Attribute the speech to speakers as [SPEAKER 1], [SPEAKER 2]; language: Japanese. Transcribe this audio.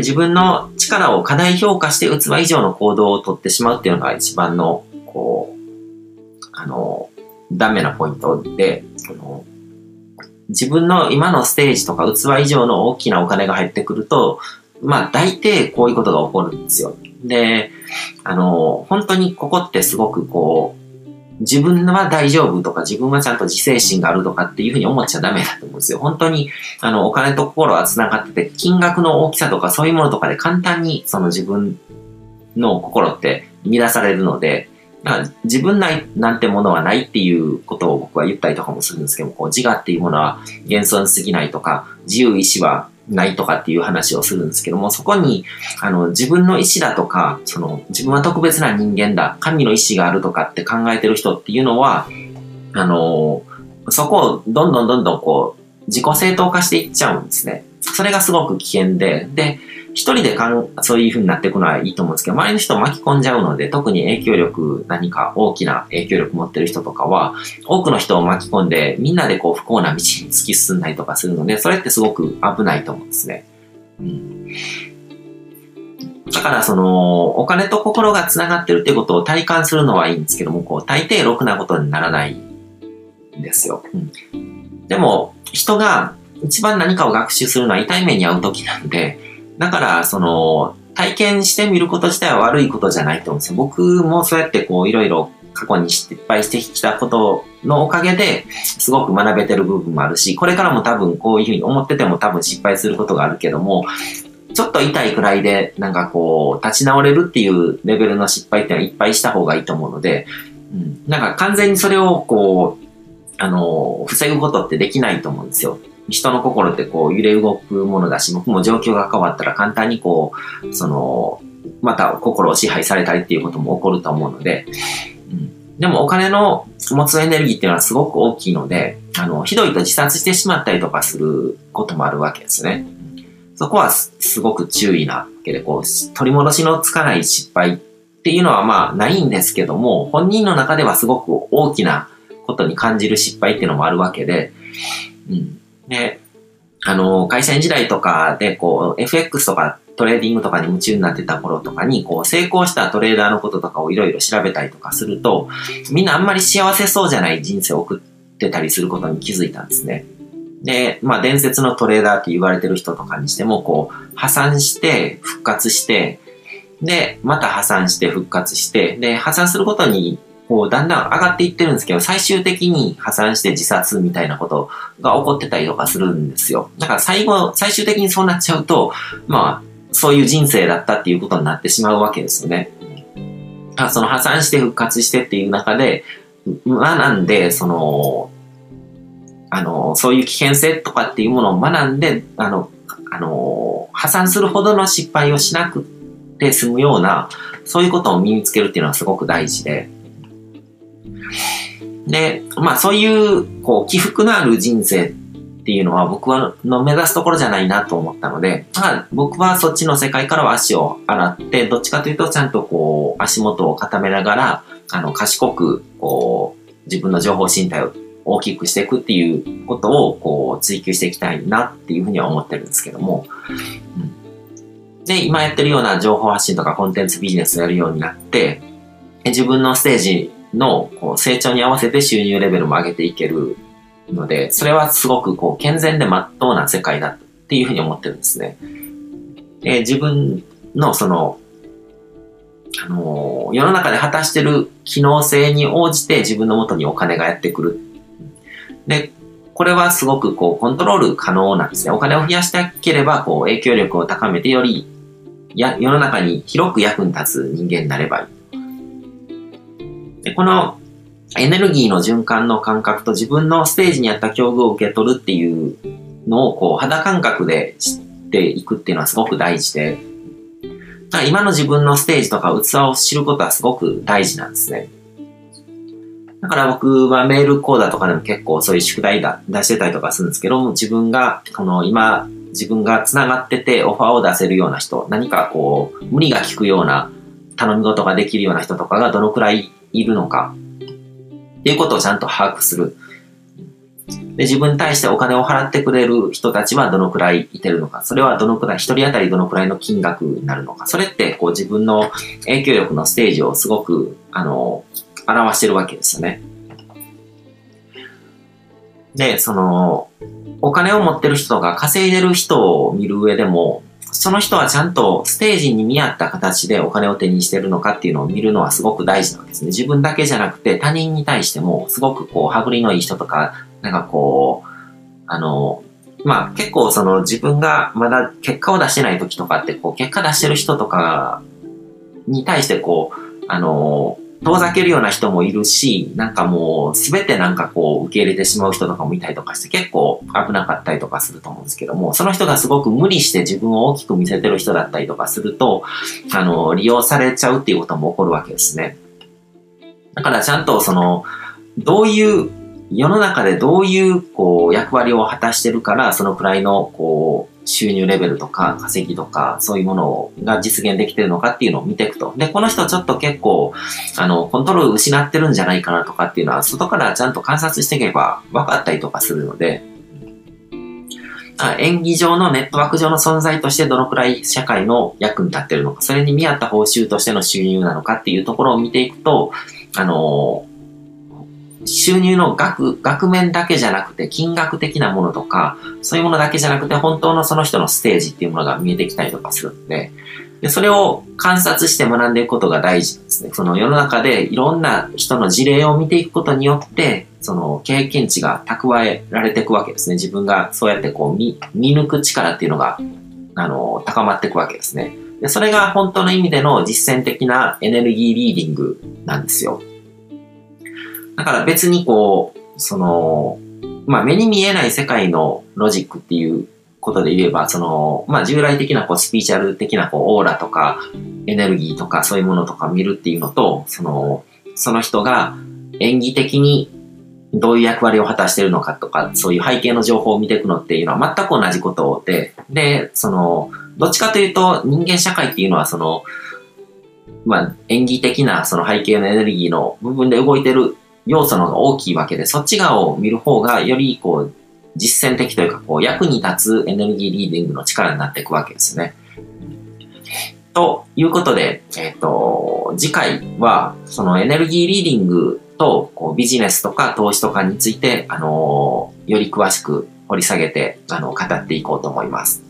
[SPEAKER 1] 自分の力を過大評価して器以上の行動をとってしまうっていうのが一番の、こう、あの、ダメなポイントで、その自分の今のステージとか器以上の大きなお金が入ってくると、まあ大抵こういうことが起こるんですよ。で、あの、本当にここってすごくこう、自分は大丈夫とか自分はちゃんと自制心があるとかっていうふうに思っちゃダメだと思うんですよ。本当に、あの、お金と心は繋がってて、金額の大きさとかそういうものとかで簡単にその自分の心って乱されるので、自分ないなんてものはないっていうことを僕は言ったりとかもするんですけど、こう自我っていうものは幻想に過ぎないとか、自由意志はないとかっていう話をするんですけども、そこに、あの、自分の意志だとか、その、自分は特別な人間だ、神の意志があるとかって考えてる人っていうのは、あの、そこをどんどんどんどんこう、自己正当化していっちゃうんですね。それがすごく危険で、で、一人でかんそういう風になっていくのはいいと思うんですけど、周りの人を巻き込んじゃうので、特に影響力、何か大きな影響力持ってる人とかは、多くの人を巻き込んで、みんなでこう不幸な道に突き進んだりとかするので、それってすごく危ないと思うんですね。うん。だからその、お金と心が繋がってるってことを体感するのはいいんですけども、こう、大抵ろくなことにならないんですよ。うん。でも、人が一番何かを学習するのは痛い目に遭う時なんで、だから、その、体験してみること自体は悪いことじゃないと思うんですよ。僕もそうやってこう、いろいろ過去に失敗してきたことのおかげで、すごく学べてる部分もあるし、これからも多分こういうふうに思ってても多分失敗することがあるけども、ちょっと痛いくらいで、なんかこう、立ち直れるっていうレベルの失敗っていうのはいっぱいした方がいいと思うので、うん、なんか完全にそれをこう、あの、防ぐことってできないと思うんですよ。人の心ってこう揺れ動くものだし、僕も状況が変わったら簡単にこう、その、また心を支配されたりっていうことも起こると思うので、うん、でもお金の持つエネルギーっていうのはすごく大きいので、あの、ひどいと自殺してしまったりとかすることもあるわけですね。そこはすごく注意なわけで、こう、取り戻しのつかない失敗っていうのはまあないんですけども、本人の中ではすごく大きなことに感じる失敗っていうのもあるわけで、うん、で、あの、会社員時代とかで、こう、FX とかトレーディングとかに夢中になってた頃とかに、こう、成功したトレーダーのこととかをいろいろ調べたりとかすると、みんなあんまり幸せそうじゃない人生を送ってたりすることに気づいたんですね。で、まあ、伝説のトレーダーって言われてる人とかにしても、こう、破産して、復活して、で、また破産して復活して、で、破産することにこう、だんだん上がっていってるんですけど、最終的に破産して自殺みたいなことが起こってたりとかするんですよ。だから最後、最終的にそうなっちゃうと、まあ、そういう人生だったっていうことになってしまうわけですよね。あその破産して復活してっていう中で、学んで、その、あの、そういう危険性とかっていうものを学んで、あの、あの、破産するほどの失敗をしなくて済むような、そういうことを身につけるっていうのはすごく大事で、で、まあそういう、こう、起伏のある人生っていうのは僕はの目指すところじゃないなと思ったので、まあ僕はそっちの世界からは足を洗って、どっちかというとちゃんとこう、足元を固めながら、あの、賢く、こう、自分の情報身体を大きくしていくっていうことを、こう、追求していきたいなっていうふうには思ってるんですけども、うん、で、今やってるような情報発信とかコンテンツビジネスをやるようになって、自分のステージのこう成長に合わせて収入レベルも上げていけるので、それはすごくこう健全で真っ当な世界だっていうふうに思ってるんですね。で自分のその、あのー、世の中で果たしてる機能性に応じて自分の元にお金がやってくる。で、これはすごくこうコントロール可能なんですね。お金を増やしたければこう影響力を高めてよりや世の中に広く役に立つ人間になればいい。で、このエネルギーの循環の感覚と自分のステージにあった境遇を受け取るっていうのをこう肌感覚で知っていくっていうのはすごく大事で、今の自分のステージとか器を知ることはすごく大事なんですね。だから僕はメール講座とかでも結構そういう宿題だ出してたりとかするんですけど、自分が、この今、自分が繋がっててオファーを出せるような人、何かこう、無理が効くような頼み事ができるような人とかがどのくらいいるのかっていうことをちゃんと把握する。で、自分に対してお金を払ってくれる人たちはどのくらいいてるのか、それはどのくらい、一人当たりどのくらいの金額になるのか、それってこう自分の影響力のステージをすごく、あの、表してるわけですよね。で、その、お金を持ってる人とか稼いでる人を見る上でも、その人はちゃんとステージに見合った形でお金を手にしてるのかっていうのを見るのはすごく大事なんですね。自分だけじゃなくて他人に対してもすごくこう、羽振りのいい人とか、なんかこう、あの、まあ結構その自分がまだ結果を出してない時とかってこう、結果出してる人とかに対してこう、あの、遠ざけるような人もいるし、なんかもうすべてなんかこう受け入れてしまう人とかもいたりとかして結構危なかったりとかすると思うんですけども、その人がすごく無理して自分を大きく見せてる人だったりとかすると、あの、利用されちゃうっていうことも起こるわけですね。だからちゃんとその、どういう世の中でどういうこう役割を果たしてるから、そのくらいのこう収入レベルとか稼ぎとかそういうものが実現できてるのかっていうのを見ていくと。で、この人ちょっと結構あのコントロール失ってるんじゃないかなとかっていうのは外からちゃんと観察していけば分かったりとかするので、演技上のネットワーク上の存在としてどのくらい社会の役に立ってるのか、それに見合った報酬としての収入なのかっていうところを見ていくと、あの収入の額、額面だけじゃなくて、金額的なものとか、そういうものだけじゃなくて、本当のその人のステージっていうものが見えてきたりとかするんで、でそれを観察して学んでいくことが大事ですね。その世の中でいろんな人の事例を見ていくことによって、その経験値が蓄えられていくわけですね。自分がそうやってこう見、見抜く力っていうのが、あの、高まっていくわけですね。でそれが本当の意味での実践的なエネルギーリーディングなんですよ。だから別にこう、その、まあ目に見えない世界のロジックっていうことで言えば、その、まあ従来的なこうスピーチャル的なこうオーラとかエネルギーとかそういうものとか見るっていうのと、その、その人が演技的にどういう役割を果たしてるのかとか、そういう背景の情報を見ていくのっていうのは全く同じことで、で、その、どっちかというと人間社会っていうのはその、まあ演技的なその背景のエネルギーの部分で動いてる要素の方が大きいわけで、そっち側を見る方がよりこう実践的というかこう役に立つエネルギーリーディングの力になっていくわけですね。ということで、えっ、ー、と、次回はそのエネルギーリーディングとこうビジネスとか投資とかについて、あのより詳しく掘り下げて、あの、語っていこうと思います。